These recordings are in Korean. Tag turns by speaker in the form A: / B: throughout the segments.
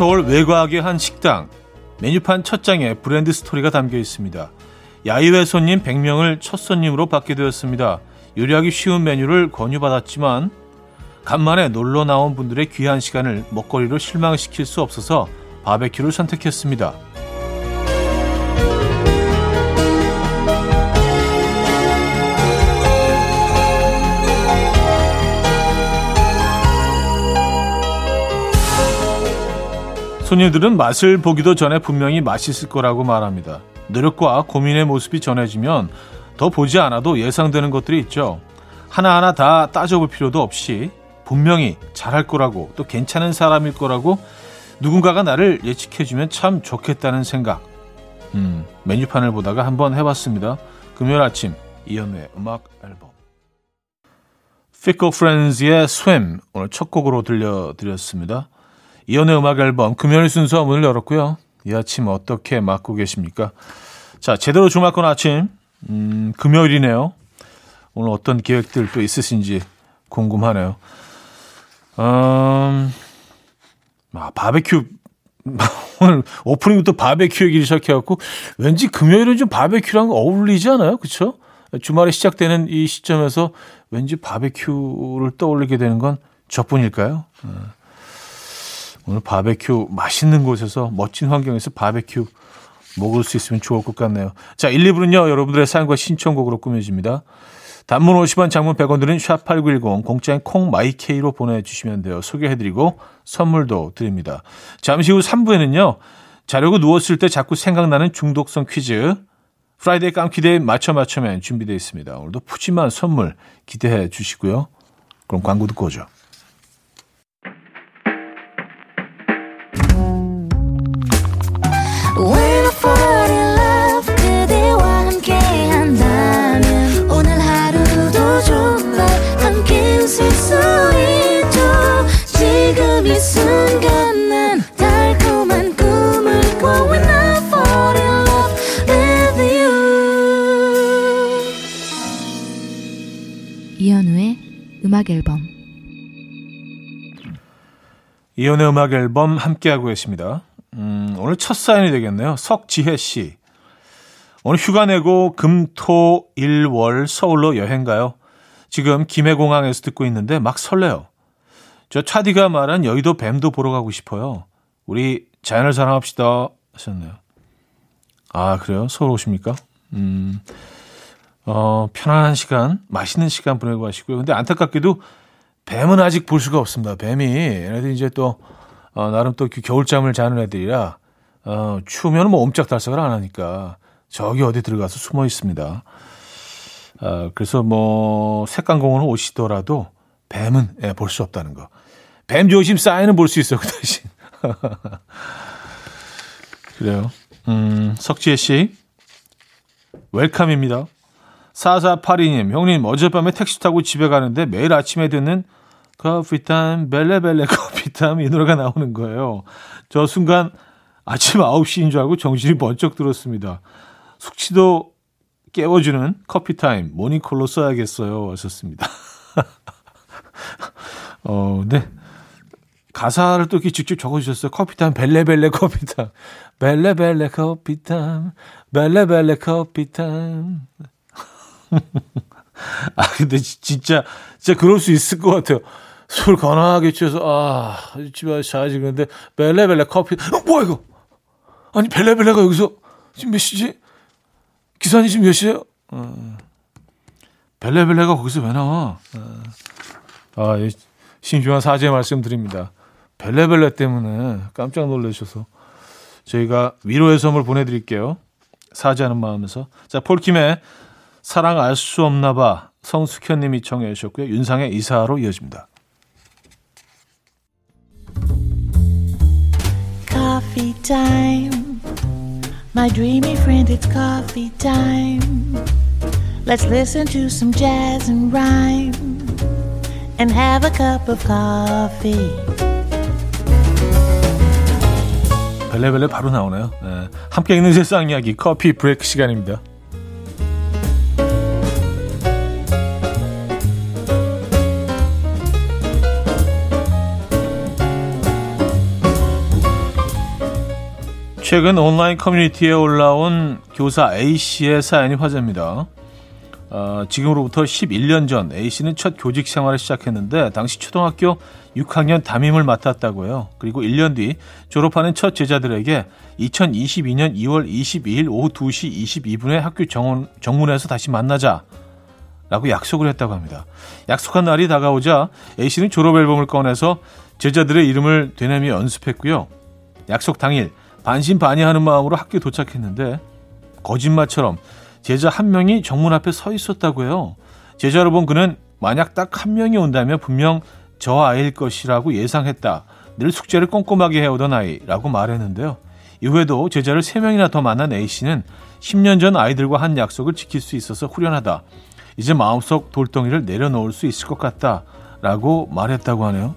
A: 서울 외곽의 한 식당. 메뉴판 첫 장에 브랜드 스토리가 담겨 있습니다. 야유회 손님 100명을 첫 손님으로 받게 되었습니다. 요리하기 쉬운 메뉴를 권유받았지만 간만에 놀러 나온 분들의 귀한 시간을 먹거리로 실망시킬 수 없어서 바베큐를 선택했습니다. 손님들은 맛을 보기도 전에 분명히 맛있을 거라고 말합니다. 노력과 고민의 모습이 전해지면 더 보지 않아도 예상되는 것들이 있죠. 하나하나 다 따져볼 필요도 없이 분명히 잘할 거라고 또 괜찮은 사람일 거라고 누군가가 나를 예측해주면 참 좋겠다는 생각. 음, 메뉴판을 보다가 한번 해봤습니다. 금요일 아침 이연우의 음악 앨범. Fickle Friends의 Swim 오늘 첫 곡으로 들려드렸습니다. 이연의 음악 앨범 금요일 순서 문을 열었고요. 이 아침 어떻게 맞고 계십니까? 자, 제대로 주말권 아침 음, 금요일이네요. 오늘 어떤 계획들 또 있으신지 궁금하네요. 음, 아, 바베큐 오늘 오프닝부터 바베큐 얘기를 시작해갖고 왠지 금요일은 좀 바베큐랑 어울리지 않아요? 그쵸? 주말에 시작되는 이 시점에서 왠지 바베큐를 떠올리게 되는 건 저뿐일까요? 음. 오늘 바베큐 맛있는 곳에서 멋진 환경에서 바베큐 먹을 수 있으면 좋을 것 같네요. 자, 1, 2부는요. 여러분들의 사연과 신청곡으로 꾸며집니다. 단문 50원, 장문 100원 들은 샵8910 공짜인 콩마이케이로 보내주시면 돼요. 소개해드리고 선물도 드립니다. 잠시 후 3부에는요. 자려고 누웠을 때 자꾸 생각나는 중독성 퀴즈 Friday 깜퀴데이 맞춰 맞춰면 준비되어 있습니다. 오늘도 푸짐한 선물 기대해 주시고요. 그럼 광고 듣고 오죠.
B: 음악 앨범
A: 이연의 음악 앨범 함께하고 계십니다. 음, 오늘 첫 사연이 되겠네요. 석지혜 씨. 오늘 휴가 내고 금, 토, 일, 월 서울로 여행 가요. 지금 김해공항에서 듣고 있는데 막 설레요. 저 차디가 말한 여의도 뱀도 보러 가고 싶어요. 우리 자연을 사랑합시다 하셨네요. 아 그래요? 서울 오십니까? 음, 어, 편안한 시간, 맛있는 시간 보내고 가시고요. 근데 안타깝게도 뱀은 아직 볼 수가 없습니다. 뱀이 얘네들 이제 또 어, 나름 또 겨울잠을 자는 애들이라 어, 추우면 뭐 옴짝달싹을 안 하니까 저기 어디 들어가서 숨어 있습니다. 어, 그래서 뭐 색강공원을 오시더라도 뱀은 예, 볼 수 없다는 거. 뱀 조심 사인은 볼 수 있어요 그 대신. 그래요. 음, 석지혜 씨 welcome입니다. 4482님, 형님, 어젯밤에 택시 타고 집에 가는데 매일 아침에 듣는 커피타임, 벨레벨레 커피타임 이 노래가 나오는 거예요. 저 순간 아침 9시인 줄 알고 정신이 번쩍 들었습니다. 숙취도 깨워주는 커피타임, 모닝콜로 써야겠어요. 하셨습니다. 어, 네. 가사를 또 이렇게 직접 적어주셨어요. 커피타임, 벨레벨레 커피타임. 벨레벨레 커피타임, 벨레벨레 커피타임. 아, 근데 진짜, 진짜 그럴 수 있을 것 같아요. 술 건하게 취해서, 아, 집에 자야지. 그런데, 벨레벨레 커피, 어, 뭐야, 이거? 아니, 벨레벨레가 여기서, 지금 몇 시지? 기사님 지금 몇 시에요? 어. 벨레벨레가 거기서 왜 나와? 어. 아, 예, 신중한 사죄 말씀드립니다. 벨레벨레 때문에 깜짝 놀라셔서 저희가 위로의 선물 보내드릴게요. 사죄하는 마음에서. 자, 폴킴의 사랑 알 수 없나 봐 성숙현 님이 청해 주셨고요. 윤상의 이사로 이어집니다. Coffee time. My dreamy friend, it's coffee time. Let's listen to some jazz and rhyme and have a cup of coffee. 벨레벨레 바로 나오네요. 네. 함께 있는 세상 이야기 커피 브레이크 시간입니다. 최근 온라인 커뮤니티에 올라온 교사 A씨의 사연이 화제입니다. 어, 지금으로부터 11년 전 A씨는 첫 교직 생활을 시작했는데 당시 초등학교 6학년 담임을 맡았다고요. 그리고 1년 뒤 졸업하는 첫 제자들에게 2022년 2월 22일 오후 2시 22분에 학교 정원, 정문에서 다시 만나자 라고 약속을 했다고 합니다. 약속한 날이 다가오자 A씨는 졸업 앨범을 꺼내서 제자들의 이름을 되뇌미 연습했고요. 약속 당일 반신반의하는 마음으로 학교 도착했는데 거짓말처럼 제자 한 명이 정문 앞에 서 있었다고 해요. 제자로 본 그는 만약 딱 한 명이 온다면 분명 저 아이일 것이라고 예상했다. 늘 숙제를 꼼꼼하게 해오던 아이라고 말했는데요. 이후에도 제자를 세명이나 더 만난 A씨는 10년 전 아이들과 한 약속을 지킬 수 있어서 후련하다. 이제 마음속 돌덩이를 내려놓을 수 있을 것 같다. 라고 말했다고 하네요.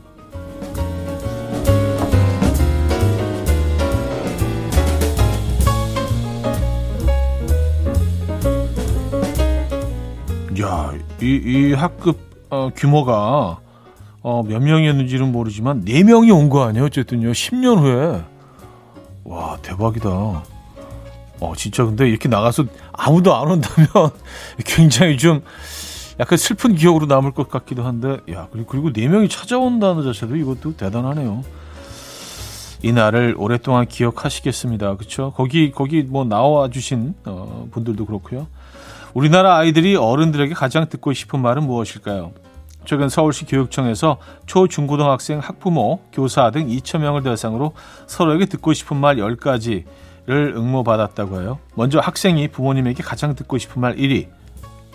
A: 야, 이, 이 학급 어, 규모가 어, 몇 명이었는지는 모르지만 4명이 온 거 아니에요? 어쨌든요. 10년 후에. 와, 대박이다. 어, 진짜 근데 이렇게 나가서 아무도 안 온다면 굉장히 좀 약간 슬픈 기억으로 남을 것 같기도 한데, 야, 그리고, 그리고 4명이 찾아온다는 자체도 이것도 대단하네요. 이 날을 오랫동안 기억하시겠습니다. 그쵸? 거기, 거기 뭐 나와 주신, 어, 분들도 그렇고요. 우리나라 아이들이 어른들에게 가장 듣고 싶은 말은 무엇일까요? 최근 서울시 교육청에서 초, 중고등학생, 학부모, 교사 등 2천 명을 대상으로 서로에게 듣고 싶은 말 10가지를 응모받았다고 해요. 먼저 학생이 부모님에게 가장 듣고 싶은 말 1위.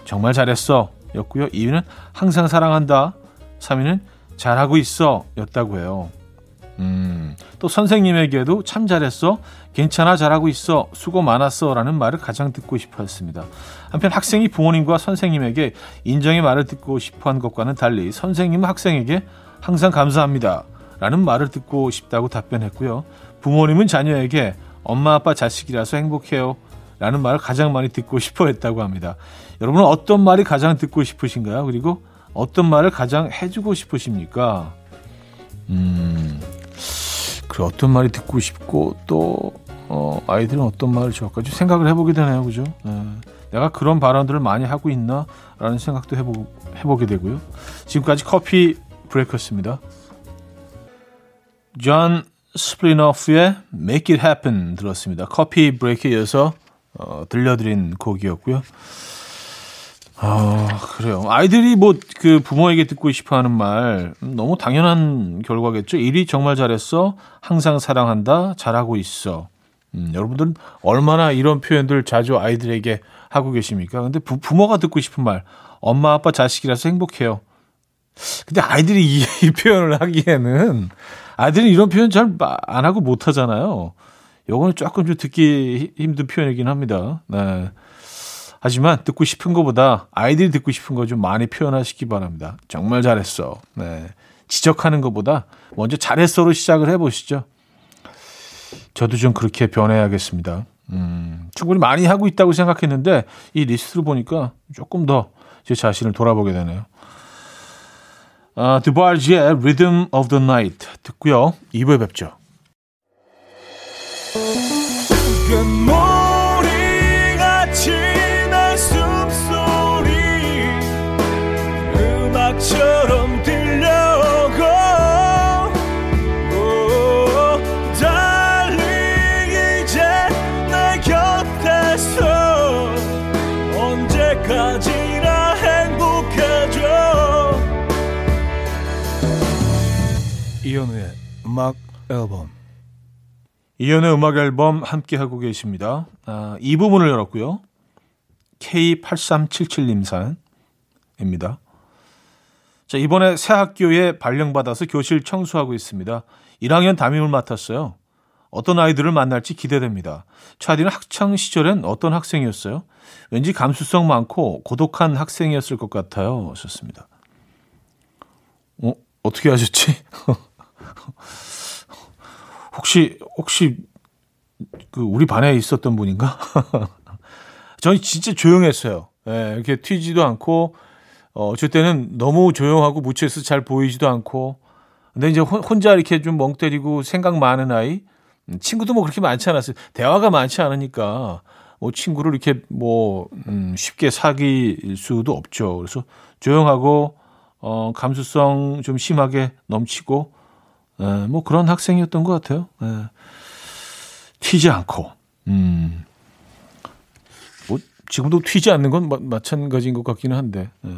A: 정말 잘했어. 였고요. 2위는 항상 사랑한다. 3위는 잘하고 있어. 였다고 해요. 음, 또 선생님에게도 참 잘했어, 괜찮아, 잘하고 있어, 수고 많았어 라는 말을 가장 듣고 싶어 했습니다. 한편 학생이 부모님과 선생님에게 인정의 말을 듣고 싶어 한 것과는 달리 선생님은 학생에게 항상 감사합니다 라는 말을 듣고 싶다고 답변했고요. 부모님은 자녀에게 엄마, 아빠, 자식이라서 행복해요 라는 말을 가장 많이 듣고 싶어 했다고 합니다. 여러분은 어떤 말이 가장 듣고 싶으신가요? 그리고 어떤 말을 가장 해주고 싶으십니까? 음, 그래 어떤 말이 듣고 싶고 또 어, 아이들은 어떤 말을 좋아할까 좀 생각을 해보게 되네요, 그죠? 네. 내가 그런 발언들을 많이 하고 있나라는 생각도 해보, 해보게 되고요. 지금까지 커피 브레이크였습니다. 존 스플리너프의 Make It Happen 들었습니다. 커피 브레이크에 이어서 어, 들려드린 곡이었고요. 아, 그래요. 아이들이 뭐 그 부모에게 듣고 싶어 하는 말 음, 너무 당연한 결과겠죠. 일이 정말 잘했어. 항상 사랑한다. 잘하고 있어. 음, 여러분들은 얼마나 이런 표현들 자주 아이들에게 하고 계십니까? 근데 부, 부모가 듣고 싶은 말, 엄마, 아빠, 자식이라서 행복해요. 근데 아이들이 이, 이 표현을 하기에는 아이들은 이런 표현 잘 안 하고 못 하잖아요. 요거는 조금 좀 듣기 힘든 표현이긴 합니다. 네. 하지만 듣고 싶은 것보다 아이들이 듣고 싶은 거 좀 많이 표현하시기 바랍니다. 정말 잘했어. 네. 지적하는 것보다 먼저 잘했어로 시작을 해보시죠. 저도 좀 그렇게 변해야겠습니다. 음, 충분히 많이 하고 있다고 생각했는데 이 리스트를 보니까 조금 더 제 자신을 돌아보게 되네요. 아, 드바르지의 Rhythm of the Night 듣고요. 2부에 뵙죠. 음악 앨범 이현우의 음악 앨범 함께 하고 계십니다. 아, 이 부분을 열었고요. K8377님 사연입니다. 자, 이번에 새 학교에 발령받아서 교실 청소하고 있습니다. 1학년 담임을 맡았어요. 어떤 아이들을 만날지 기대됩니다. 차디는 학창 시절엔 어떤 학생이었어요? 왠지 감수성 많고 고독한 학생이었을 것 같아요. 하셨습니다. 어, 어떻게 하셨지? 혹시 혹시 그 우리 반에 있었던 분인가? 저는 진짜 조용했어요. 예, 이렇게 튀지도 않고 어, 어쩔 때는 너무 조용하고 무채서 잘 보이지도 않고 근데 이제 혼자 이렇게 좀 멍 때리고 생각 많은 아이 음, 친구도 뭐 그렇게 많지 않았어요. 대화가 많지 않으니까 뭐 친구를 이렇게 뭐 음, 쉽게 사귈 수도 없죠. 그래서 조용하고 어, 감수성 좀 심하게 넘치고 에, 뭐 그런 학생이었던 것 같아요. 에, 튀지 않고 음. 뭐 지금도 튀지 않는 건 마, 마찬가지인 것 같기는 한데. 에.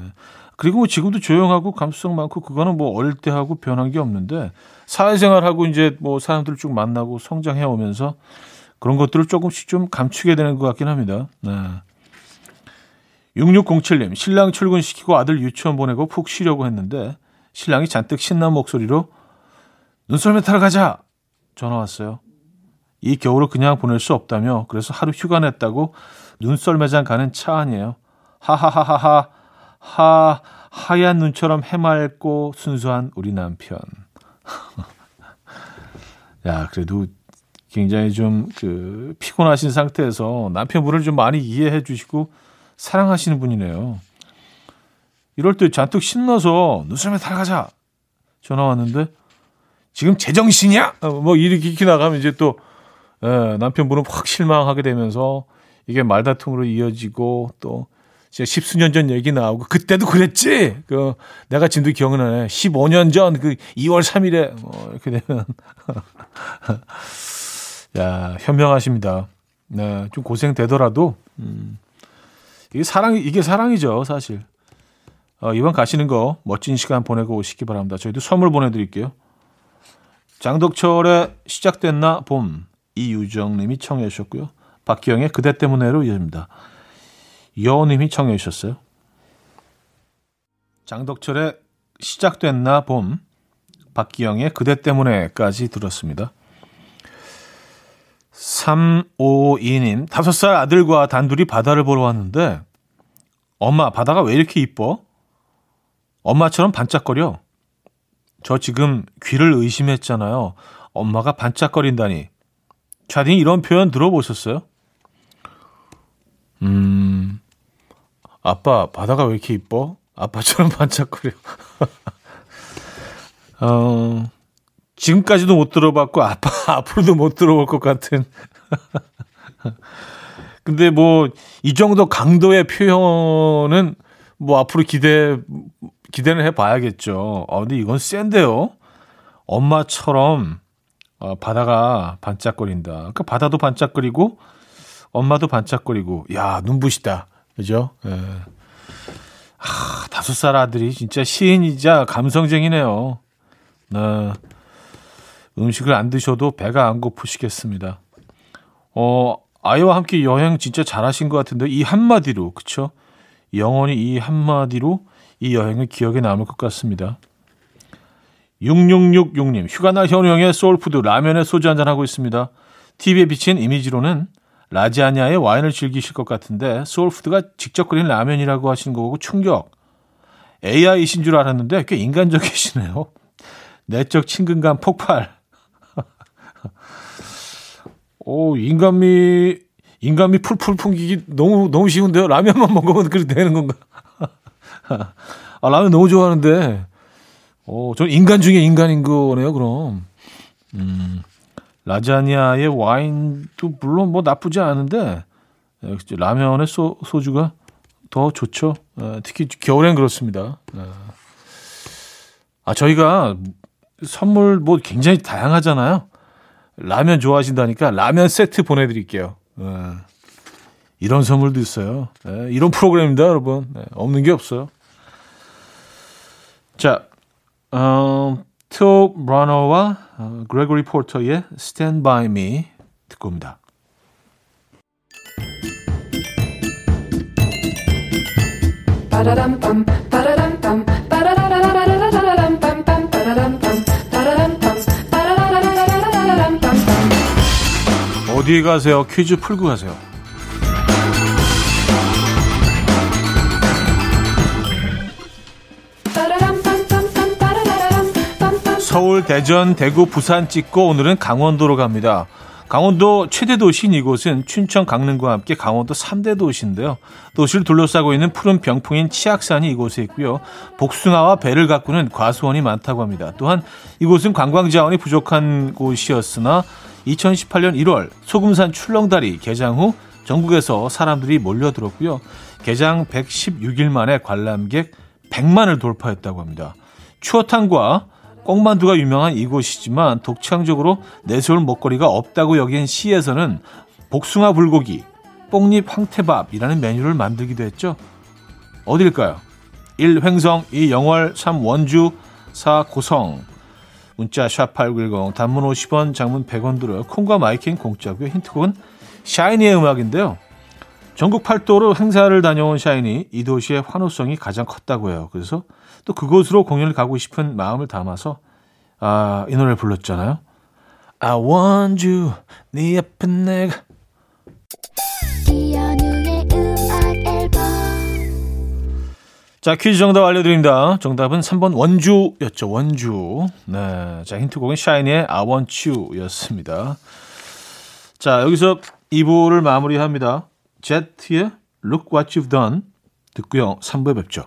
A: 그리고 뭐 지금도 조용하고 감수성 많고 그거는 뭐 어릴 때 하고 변한 게 없는데 사회생활하고 이제 뭐 사람들 쭉 만나고 성장해 오면서 그런 것들을 조금씩 좀 감추게 되는 것 같긴 합니다. 네. 6607님, 신랑 출근시키고 아들 유치원 보내고 푹 쉬려고 했는데 신랑이 잔뜩 신난 목소리로 눈썰매 타러 가자! 전화 왔어요. 이 겨울을 그냥 보낼 수 없다며 그래서 하루 휴가 냈다고 눈썰매장 가는 차 아니에요. 하하하하하 하 하얀 눈처럼 해맑고 순수한 우리 남편. 야 그래도 굉장히 좀 그 피곤하신 상태에서 남편분을 좀 많이 이해해 주시고 사랑하시는 분이네요. 이럴 때 잔뜩 신나서 눈썰매 타러 가자 전화 왔는데 지금 제정신이야? 어, 뭐 이렇게 나가면 이제 또 예, 남편분은 확 실망하게 되면서 이게 말다툼으로 이어지고 또 진짜 십수년 전 얘기 나오고 그때도 그랬지. 그 내가 지금도 기억나네. 15년 전 그 2월 3일에 뭐 이렇게 되면 야 현명하십니다. 네, 좀 고생 되더라도 음, 이게 사랑 이게 사랑이죠 사실. 어, 이번 가시는 거 멋진 시간 보내고 오시기 바랍니다. 저희도 선물 보내드릴게요. 장덕철의 시작됐나 봄 이유정님이 청해 주셨고요. 박기영의 그대 때문에로 이어집니다. 여우님이 청해 주셨어요. 장덕철의 시작됐나 봄 박기영의 그대 때문에까지 들었습니다. 352님, 5살 아들과 단둘이 바다를 보러 왔는데, 엄마, 바다가 왜 이렇게 이뻐? 엄마처럼 반짝거려. 저 지금 귀를 의심했잖아요. 엄마가 반짝거린다니. 차딩 이런 표현 들어보셨어요? 음, 아빠, 바다가 왜 이렇게 이뻐? 아빠처럼 반짝거려. 어, 지금까지도 못 들어봤고, 아빠, 앞으로도 못 들어볼 것 같은. 근데 뭐, 이 정도 강도의 표현은 뭐 앞으로 기대, 기대는 해봐야겠죠. 아, 근데 이건 센데요? 엄마처럼, 어, 바다가 반짝거린다. 그러니까 바다도 반짝거리고, 엄마도 반짝거리고, 야, 눈부시다. 그죠? 예. 아, 다섯 살 아들이 진짜 시인이자 감성쟁이네요. 네. 음식을 안 드셔도 배가 안 고프시겠습니다. 어, 아이와 함께 여행 진짜 잘하신 것 같은데, 이 한마디로, 그쵸? 영원히 이 한마디로 이 여행을 기억에 남을 것 같습니다. 6666님, 휴가날 현우형의 소울푸드 라면에 소주 한잔 하고 있습니다. TV에 비친 이미지로는 라자냐에 와인을 즐기실 것 같은데 소울푸드가 직접 끓인 라면이라고 하시는 거고 충격. AI이신 줄 알았는데 꽤 인간적이시네요. 내적 친근감 폭발. 오, 인간미, 인간미 풀풀 풍기기 너무, 너무 쉬운데요? 라면만 먹으면 그렇게 되는 건가? 아, 라면 너무 좋아하는데. 오, 전 인간 중에 인간인 거네요, 그럼. 음. 라자니아의 와인도 물론 뭐 나쁘지 않은데 예, 라면의 소, 소주가 더 좋죠. 예, 특히 겨울엔 그렇습니다. 예. 아 저희가 선물 뭐 굉장히 다양하잖아요. 라면 좋아하신다니까 라면 세트 보내드릴게요. 이런 선물도 있어요. 이런 프로그램입니다, 여러분. 없는 게 없어요. 자, 음, 톱 브라너와 어, 그레고리 포터의 Stand By Me 듣고 옵니다. 어디 가세요? 퀴즈 풀고 가세요. 서울, 대전, 대구, 부산 찍고 오늘은 강원도로 갑니다. 강원도 최대 도시인 이곳은 춘천, 강릉과 함께 강원도 3대 도시인데요. 도시를 둘러싸고 있는 푸른 병풍인 치악산이 이곳에 있고요. 복숭아와 배를 가꾸는 과수원이 많다고 합니다. 또한 이곳은 관광 자원이 부족한 곳이었으나 2018년 1월 소금산 출렁다리 개장 후 전국에서 사람들이 몰려들었고요. 개장 116일 만에 관람객 100만을 돌파했다고 합니다. 추어탕과 꽁만두가 유명한 이곳이지만 독창적으로 내세울 먹거리가 없다고 여긴 시에서는 복숭아 불고기, 뽕잎 황태밥이라는 메뉴를 만들기도 했죠. 어딜까요? 1. 횡성, 2. 영월, 3. 원주, 4. 고성. 문자 샵8910 단문 50원, 장문 100원 들어요. 콩과 마이킹 공짜고요. 힌트곡은 샤이니의 음악인데요. 전국 팔도로 행사를 다녀온 샤이니 이 도시의 환호성이 가장 컸다고 해요. 그래서 또 그곳으로 공연을 가고 싶은 마음을 담아서 아, 이 노래를 불렀잖아요. I want you 네 앞은 내가 자, 퀴즈 정답 알려드립니다. 정답은 3번 원주였죠. 원주. 네. 자, 힌트곡은 샤이니의 I want you 였습니다. 자, 여기서 2부를 마무리합니다. 제트의 Look What You've Done 듣고요. 3부에 뵙죠.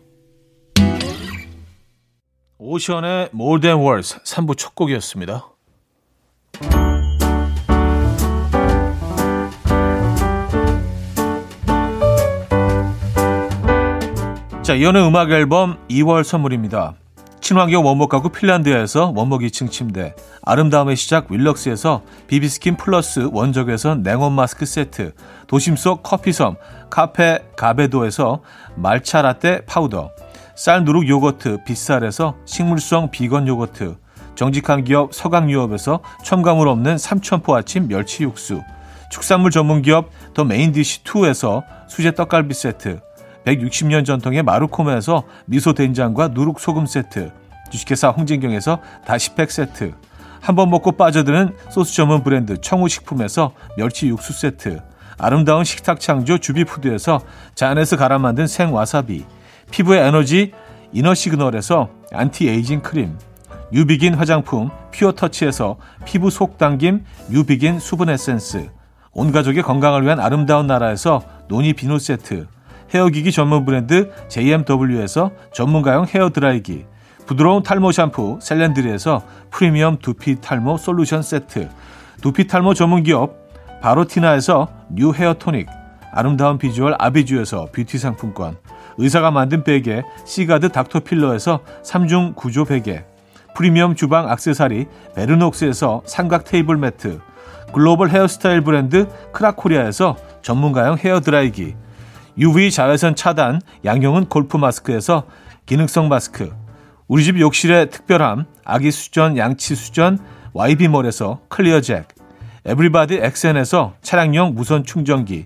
A: 오션의 More Than Words 3부 첫 곡이었습니다. 자, 이연의 음악 앨범 2월 선물입니다. 친환경 원목 가구 핀란드에서 원목 2층 침대, 아름다움의 시작 윌럭스에서 비비스킨 플러스 원적에서 냉온 마스크 세트, 도심 속 커피섬 카페 가베도에서 말차 라떼 파우더, 쌀 누룩 요거트 빗살에서 식물성 비건 요거트, 정직한 기업 서강유업에서 첨가물 없는 삼천포 아침 멸치 육수, 축산물 전문 기업 더 메인디시2에서 수제 떡갈비 세트, 160년 전통의 마루코메에서 미소 된장과 누룩 소금 세트, 주식회사 홍진경에서 다시팩 세트, 한 번 먹고 빠져드는 소스 전문 브랜드 청우식품에서 멸치 육수 세트, 아름다운 식탁 창조 주비푸드에서 자연에서 갈아 만든 생와사비, 피부의 에너지 이너 시그널에서 안티 에이징 크림, 뉴비긴 화장품 퓨어터치에서 피부 속 당김 뉴비긴 수분 에센스, 온 가족의 건강을 위한 아름다운 나라에서 노니 비누 세트, 헤어기기 전문 브랜드 JMW에서 전문가용 헤어 드라이기, 부드러운 탈모 샴푸 셀렌드리에서 프리미엄 두피 탈모 솔루션 세트, 두피 탈모 전문 기업 바로티나에서 뉴 헤어 토닉, 아름다운 비주얼 아비주에서 뷰티 상품권, 의사가 만든 베개 시가드 닥터필러에서 3중 구조 베개, 프리미엄 주방 악세사리 베르녹스에서 삼각 테이블 매트, 글로벌 헤어스타일 브랜드 크라코리아에서 전문가용 헤어드라이기, UV 자외선 차단 양용은 골프 마스크에서 기능성 마스크, 우리 집 욕실의 특별함 아기 수전 양치 수전 YB몰에서 클리어 잭, 에브리바디 엑센에서 차량용 무선 충전기,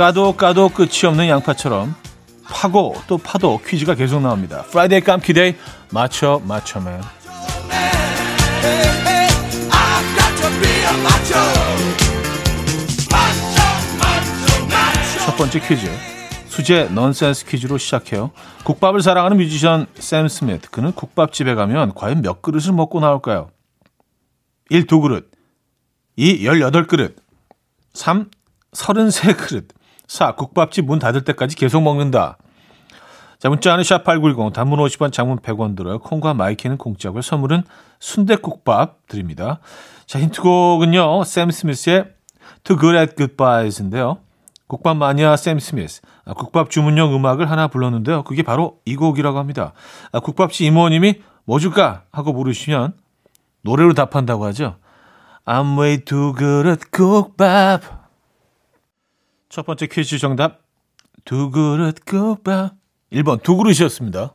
A: 까도 까도 끝이 없는 양파처럼 파고 또 파도 퀴즈가 계속 나옵니다. Friday 깜퀴 Day 맞춰 맞춰맨 첫 번째 퀴즈 수제 넌센스 퀴즈로 시작해요. 국밥을 사랑하는 뮤지션 샘 스미스 그는 국밥집에 가면 과연 몇 그릇을 먹고 나올까요? 1. 2그릇 2. 18그릇 3. 33그릇 4. 국밥집 문 닫을 때까지 계속 먹는다. 자, 문자는 샵8910 단문 50원 장문 100원 들어요. 콩과 마이키는 공짜고요. 선물은 순대국밥 드립니다. 자, 힌트곡은요. 샘 스미스의 Too Good at Goodbyes인데요. 국밥 마니아 샘 스미스. 아, 국밥 주문용 음악을 하나 불렀는데요. 그게 바로 이 곡이라고 합니다. 아, 국밥집 이모님이 뭐 줄까? 하고 물으시면 노래로 답한다고 하죠. I'm way too good at 국밥. 첫 번째 퀴즈 정답 두 그릇 국밥 1번 두 그릇이었습니다.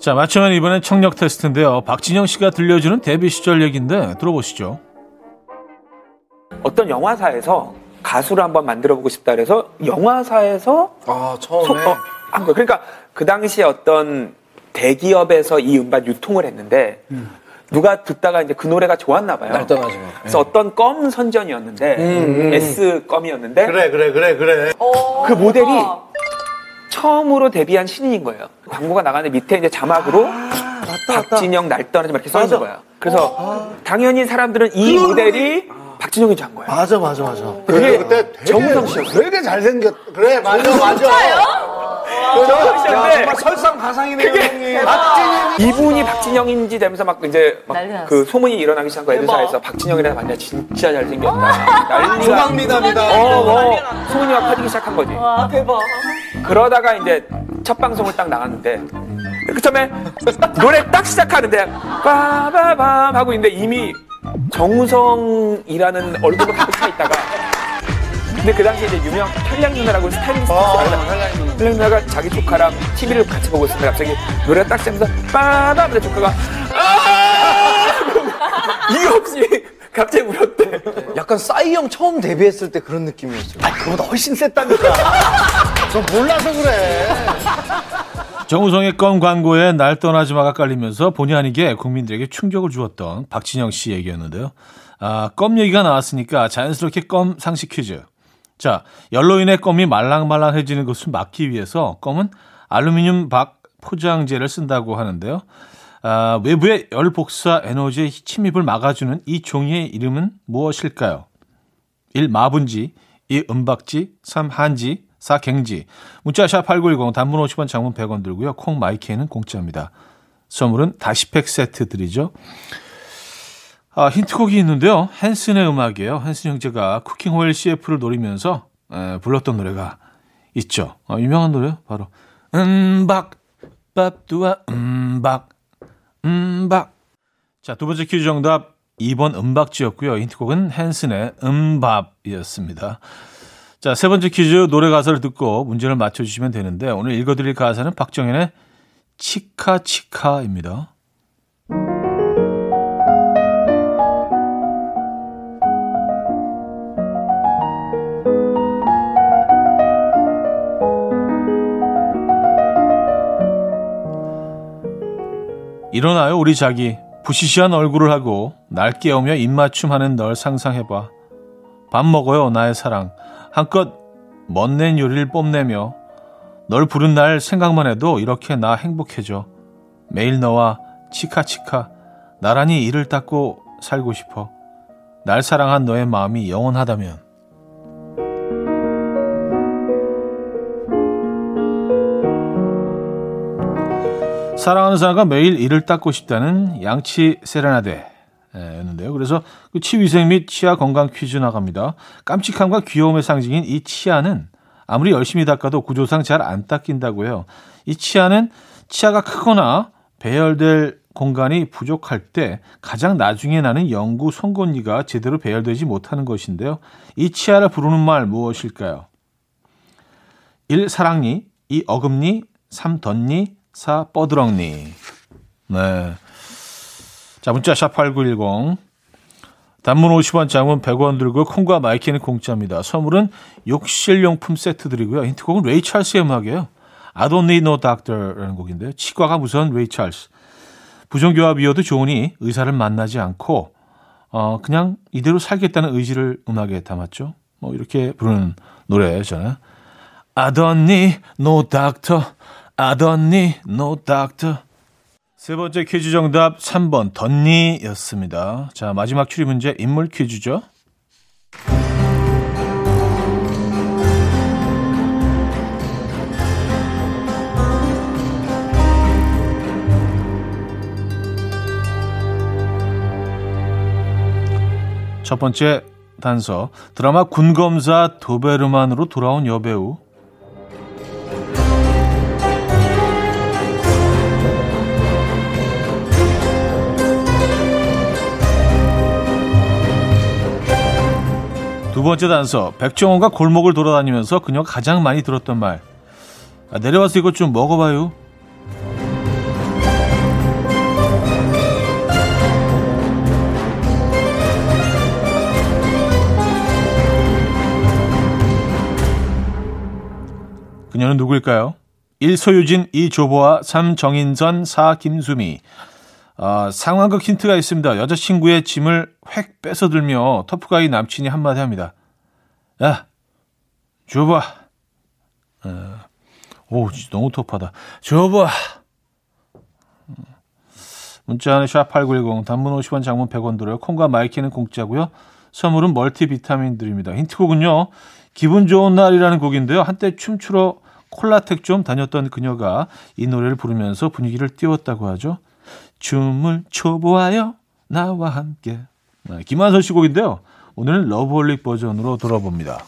A: 자, 맞추면 이번엔 청력 테스트인데요. 박진영 씨가 들려주는 데뷔 시절 얘기인데 들어보시죠.
B: 어떤 영화사에서 가수를 한번 만들어 보고 싶다 그래서 영화사에서
C: 아 처음에
B: 소- 어, 한 거예요. 그러니까 그 당시에 어떤 대기업에서 이 음반 유통을 했는데 누가 듣다가 이제 그 노래가 좋았나 봐요.
C: 날 떠나지 마.
B: 그래서 어떤 껌 선전이었는데
C: 음.
B: S 껌이었는데
C: 그래 그래 그래 그래.
B: 그 모델이 처음으로 데뷔한 신인인 거예요. 광고가 나가는데 밑에 이제 자막으로 박진영 날 떠나지 마 이렇게 써 있는. 거야. 그래서 당연히 사람들은 이 모델이 박진영인 줄안 거야.
C: 맞아 맞아 맞아.
B: 그게
D: 그때 되게,
B: 정우성 씨였어.
D: 되게 잘생겼. 그래 맞아 맞아.
B: 씨였는데
D: 정말 설상가상이네요
B: 그게
D: 형님.
B: 박진영 이분이 박진영인지 되면서 막 이제 막. 그 소문이 일어나기 시작한 거야. 애들사에서 박진영이라는 만나 진짜 잘생겼다. 난리가.
D: 조각미담이다.
B: 어, 뭐 소문이 막 퍼지기 시작한 거지.
E: 와 대박.
B: 그러다가 이제 첫 방송을 딱 나갔는데 그 처음에 노래 딱 시작하는데 빠바밤 하고 있는데 이미 정우성이라는 얼굴로 가득 차 있다가 근데 그 당시에 이제 유명 현량 누나라고 스타일리스트
D: 어,
B: 있어요. 현량 누나가 자기 조카랑 TV를 같이 보고 있는데 갑자기 노래가 딱 시작하면서 빠밤 근데 조카가 아 이게 없이 갑자기 울었대.
C: 약간 싸이 형 처음 데뷔했을 때 그런 느낌이었어요.
D: 그보다 훨씬 셌다니까. 저 몰라서 그래.
A: 정우성의 껌 광고에 날 떠나지 마가 깔리면서 본의 아니게 국민들에게 충격을 주었던 박진영 씨 얘기였는데요. 아, 껌 얘기가 나왔으니까 자연스럽게 껌 상식 퀴즈. 자, 열로 인해 껌이 말랑말랑해지는 것을 막기 위해서 껌은 알루미늄 박 포장재를 쓴다고 하는데요. 아, 외부의 열 복사 에너지의 침입을 막아주는 이 종이의 이름은 무엇일까요? 1. 마분지 2. 은박지 3. 한지 4. 갱지 문자 샵 8910 단문 50원 장문 100원 들고요. 콩 마이케이는 공짜입니다. 선물은 다시팩 세트 드리죠. 아, 힌트곡이 있는데요. 핸슨의 음악이에요. 핸슨 형제가 쿠킹 호일 CF를 노리면서 에, 불렀던 노래가 있죠. 아, 유명한 노래요. 바로 MMMBop 밥두아 MMMBop MMMBop 자, 두 번째 퀴즈 정답 2번 은박지였고요. 힌트곡은 핸슨의 MMMBop이었습니다. 자, 세 번째 퀴즈 노래 가사를 듣고 문제를 맞춰 주시면 되는데 오늘 읽어 드릴 가사는 박정현의 치카치카입니다. 일어나요, 우리 자기. 부시시한 얼굴을 하고 날 깨우며 입맞춤 하는 널 상상해봐. 밥 먹어요, 나의 사랑. 한껏 멋낸 요리를 뽐내며 널 부른 날 생각만 해도 이렇게 나 행복해져. 매일 너와 치카치카 나란히 이를 닦고 살고 싶어. 날 사랑한 너의 마음이 영원하다면. 사랑하는 사람과 매일 이를 닦고 싶다는 양치 세레나데였는데요. 그래서 그 치위생 및 치아 건강 퀴즈 나갑니다. 깜찍함과 귀여움의 상징인 이 치아는 아무리 열심히 닦아도 구조상 잘 안 닦인다고 해요. 이 치아는 치아가 크거나 배열될 공간이 부족할 때 가장 나중에 나는 영구 송곳니가 제대로 배열되지 못하는 것인데요. 이 치아를 부르는 말 무엇일까요? 1. 사랑니 2. 어금니 3. 덧니 4. 뻐드렁니 네. 자 문자 샵8910 단문 50원 장문 100원 들고 콩과 마이키는 공짜입니다. 선물은 욕실용품 세트 드리고요. 힌트곡은 레이 찰스의 음악이에요. I don't need no doctor라는 곡인데요. 치과가 무서운 레이 찰스. 부정교합이어도 좋으니 의사를 만나지 않고 어 그냥 이대로 살겠다는 의지를 음악에 담았죠. 뭐 이렇게 부르는 노래잖아요. I don't need no doctor. Need no doctor. 세 번째 퀴즈 정답 3번 덧니였습니다. 자 마지막 추리 문제 인물 퀴즈죠. 첫 번째 단서 드라마 군검사 도베르만으로 돌아온 여배우 두 번째 단서. 백종원과 골목을 돌아다니면서 그녀가 가장 많이 들었던 말. 아, 내려와서 이것 좀 먹어봐요. 그녀는 누구일까요? 1. 소유진, 2. 조보아, 3. 정인선, 4. 김수미. 아, 상황극 힌트가 있습니다. 여자친구의 짐을 획 뺏어들며 터프가이 남친이 한마디 합니다. 야, 줘봐. 어, 오, 너무 터프하다. 줘봐. 문자 안에 샵8910 단문 50원 장문 100원 들어요. 콩과 마이키는 공짜고요. 선물은 멀티비타민들입니다. 힌트곡은요. 기분 좋은 날이라는 곡인데요. 한때 춤추러 콜라텍 좀 다녔던 그녀가 이 노래를 부르면서 분위기를 띄웠다고 하죠. 춤을 춰보아요. 나와 함께. 네, 김한선 씨 곡인데요. 오늘은 러브홀릭 버전으로 들어봅니다.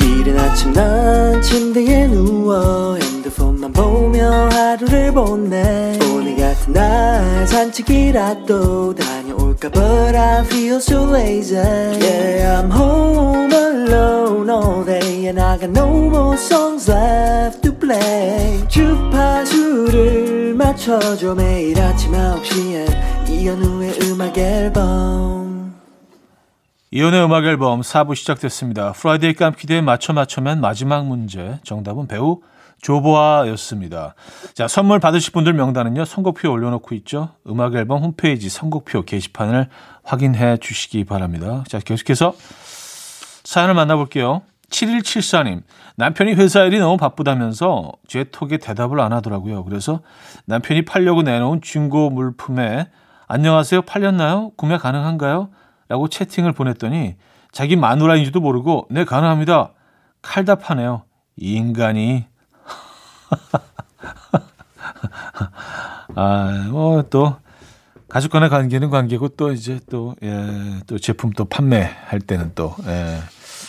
E: 이른 아침 난 침대에 누워 핸드폰만 보며 하루를 보내 오늘 같은 날 산책이라도 다녀올까 But I feel so lazy Yeah I'm home alone all day And I got no more songs left to play 주파수를 맞춰줘 매일 아침 9시에 이현우의 음악 앨범
A: 이현우의 음악 앨범 4부 시작됐습니다. Friday 깜퀴 Day 맞춰 맞춰면 마지막 문제. 정답은 배우 조보아였습니다. 자, 선물 받으실 분들 명단은요. 선곡표에 올려놓고 있죠. 음악 앨범 홈페이지 선곡표 게시판을 확인해 주시기 바랍니다. 자, 계속해서 사연을 만나볼게요. 7174님, 남편이 회사 일이 너무 바쁘다면서 제 톡에 대답을 안 하더라고요. 그래서 남편이 팔려고 내놓은 중고 물품에 안녕하세요, 팔렸나요? 구매 가능한가요? 라고 채팅을 보냈더니 자기 마누라인지도 모르고 네, 가능합니다. 칼답하네요. 이 인간이. 아, 뭐, 또, 가족 간의 관계는 관계고 또 이제 또, 예, 또 제품 또 판매할 때는 또, 예.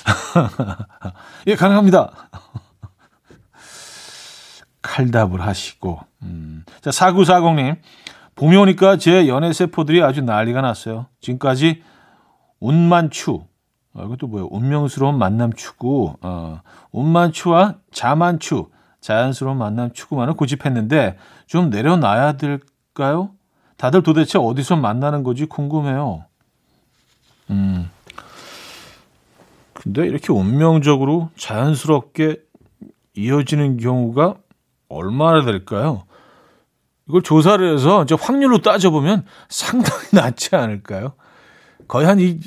A: 예, 가능합니다. 칼답을 하시고. 음. 자, 4940님. 봄이 오니까 제 연애 세포들이 아주 난리가 났어요. 지금까지 운만추. 어, 이것도 뭐예요? 운명스러운 만남 추구. 어, 운만추와 자만추. 자연스러운 만남 추구만을 고집했는데 좀 내려놔야 될까요? 다들 도대체 어디서 만나는 거지 궁금해요. 음. 근데 이렇게 운명적으로 자연스럽게 이어지는 경우가 얼마나 될까요? 이걸 조사를 해서 이제 확률로 따져보면 상당히 낮지 않을까요? 거의 한, 이,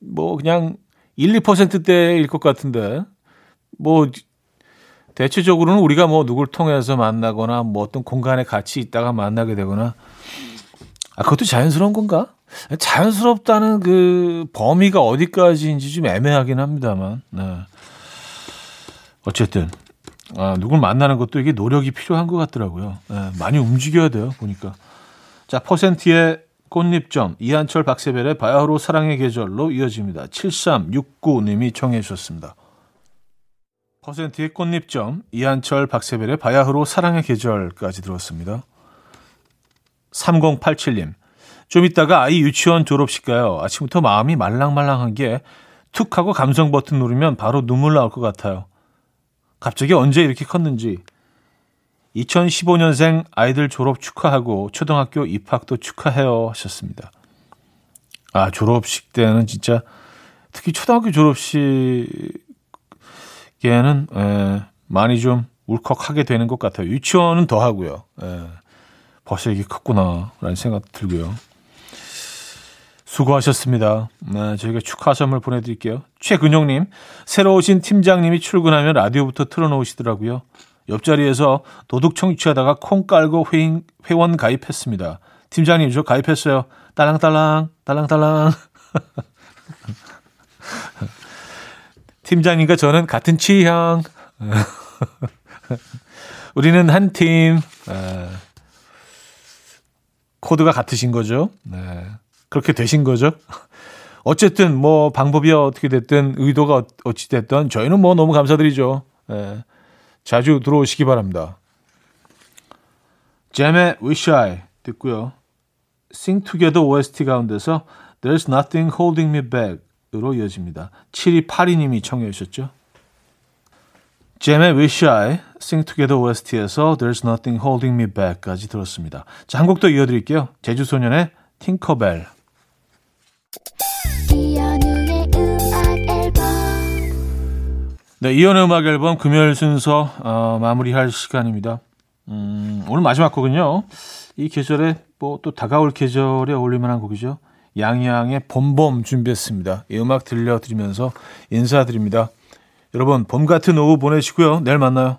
A: 뭐, 그냥 1, 2%대일 것 같은데, 뭐, 대체적으로는 우리가 뭐 누굴 통해서 만나거나 뭐 어떤 공간에 같이 있다가 만나게 되거나, 아, 그것도 자연스러운 건가? 자연스럽다는 그 범위가 어디까지인지 좀 애매하긴 합니다만, 네. 어쨌든, 아, 누굴 만나는 것도 이게 노력이 필요한 것 같더라고요. 네, 많이 움직여야 돼요, 보니까. 자, 퍼센트의 꽃잎점, 이한철 박세별의 바야흐로 사랑의 계절로 이어집니다. 7369님이 청해 주셨습니다. 퍼센트의 꽃잎점, 이한철 박세별의 바야흐로 사랑의 계절까지 들었습니다. 3087님, 좀 이따가 아이 유치원 졸업식 가요. 아침부터 마음이 말랑말랑한 게 툭 하고 감성 버튼 누르면 바로 눈물 나올 것 같아요. 갑자기 언제 이렇게 컸는지 2015년생 아이들 졸업 축하하고 초등학교 입학도 축하해요 하셨습니다. 아 졸업식 때는 진짜 특히 초등학교 졸업식 에는 에, 많이 좀 울컥하게 되는 것 같아요. 유치원은 더 하고요. 에, 벌써 이게 컸구나라는 생각 들고요. 수고하셨습니다. 네, 저희가 축하 선물 보내드릴게요. 최근용님, 새로 오신 팀장님이 출근하면 라디오부터 틀어놓으시더라고요. 옆자리에서 도둑 청취하다가 콩 깔고 회 회원 가입했습니다. 팀장님, 저 가입했어요. 딸랑딸랑, 딸랑딸랑. 팀장님과 저는 같은 취향. 우리는 한 팀. 아, 코드가 같으신 거죠. 네. 그렇게 되신 거죠. 어쨌든 뭐 방법이 어떻게 됐든 의도가 어찌 됐든 저희는 뭐 너무 감사드리죠. 네. 자주 들어오시기 바랍니다. 잼의 Wish I 듣고요. Sing Together OST 가운데서 There's Nothing Holding Me Back 으로 이어집니다. 7282님이 청해 주셨죠. 잼의 Wish I, Sing Together OST에서 There's Nothing Holding Me Back까지 들었습니다. 자, 한 곡 더 이어드릴게요. 제주소년의 팅커벨. 네, 이연의 음악 앨범 금요일 순서 어, 마무리할 시간입니다. 음, 오늘 마지막 곡은요. 이 계절에 뭐 또 다가올 계절에 어울릴 만한 곡이죠. 양양의 봄봄 준비했습니다. 이 음악 들려드리면서 인사드립니다. 여러분 봄 같은 오후 보내시고요. 내일 만나요.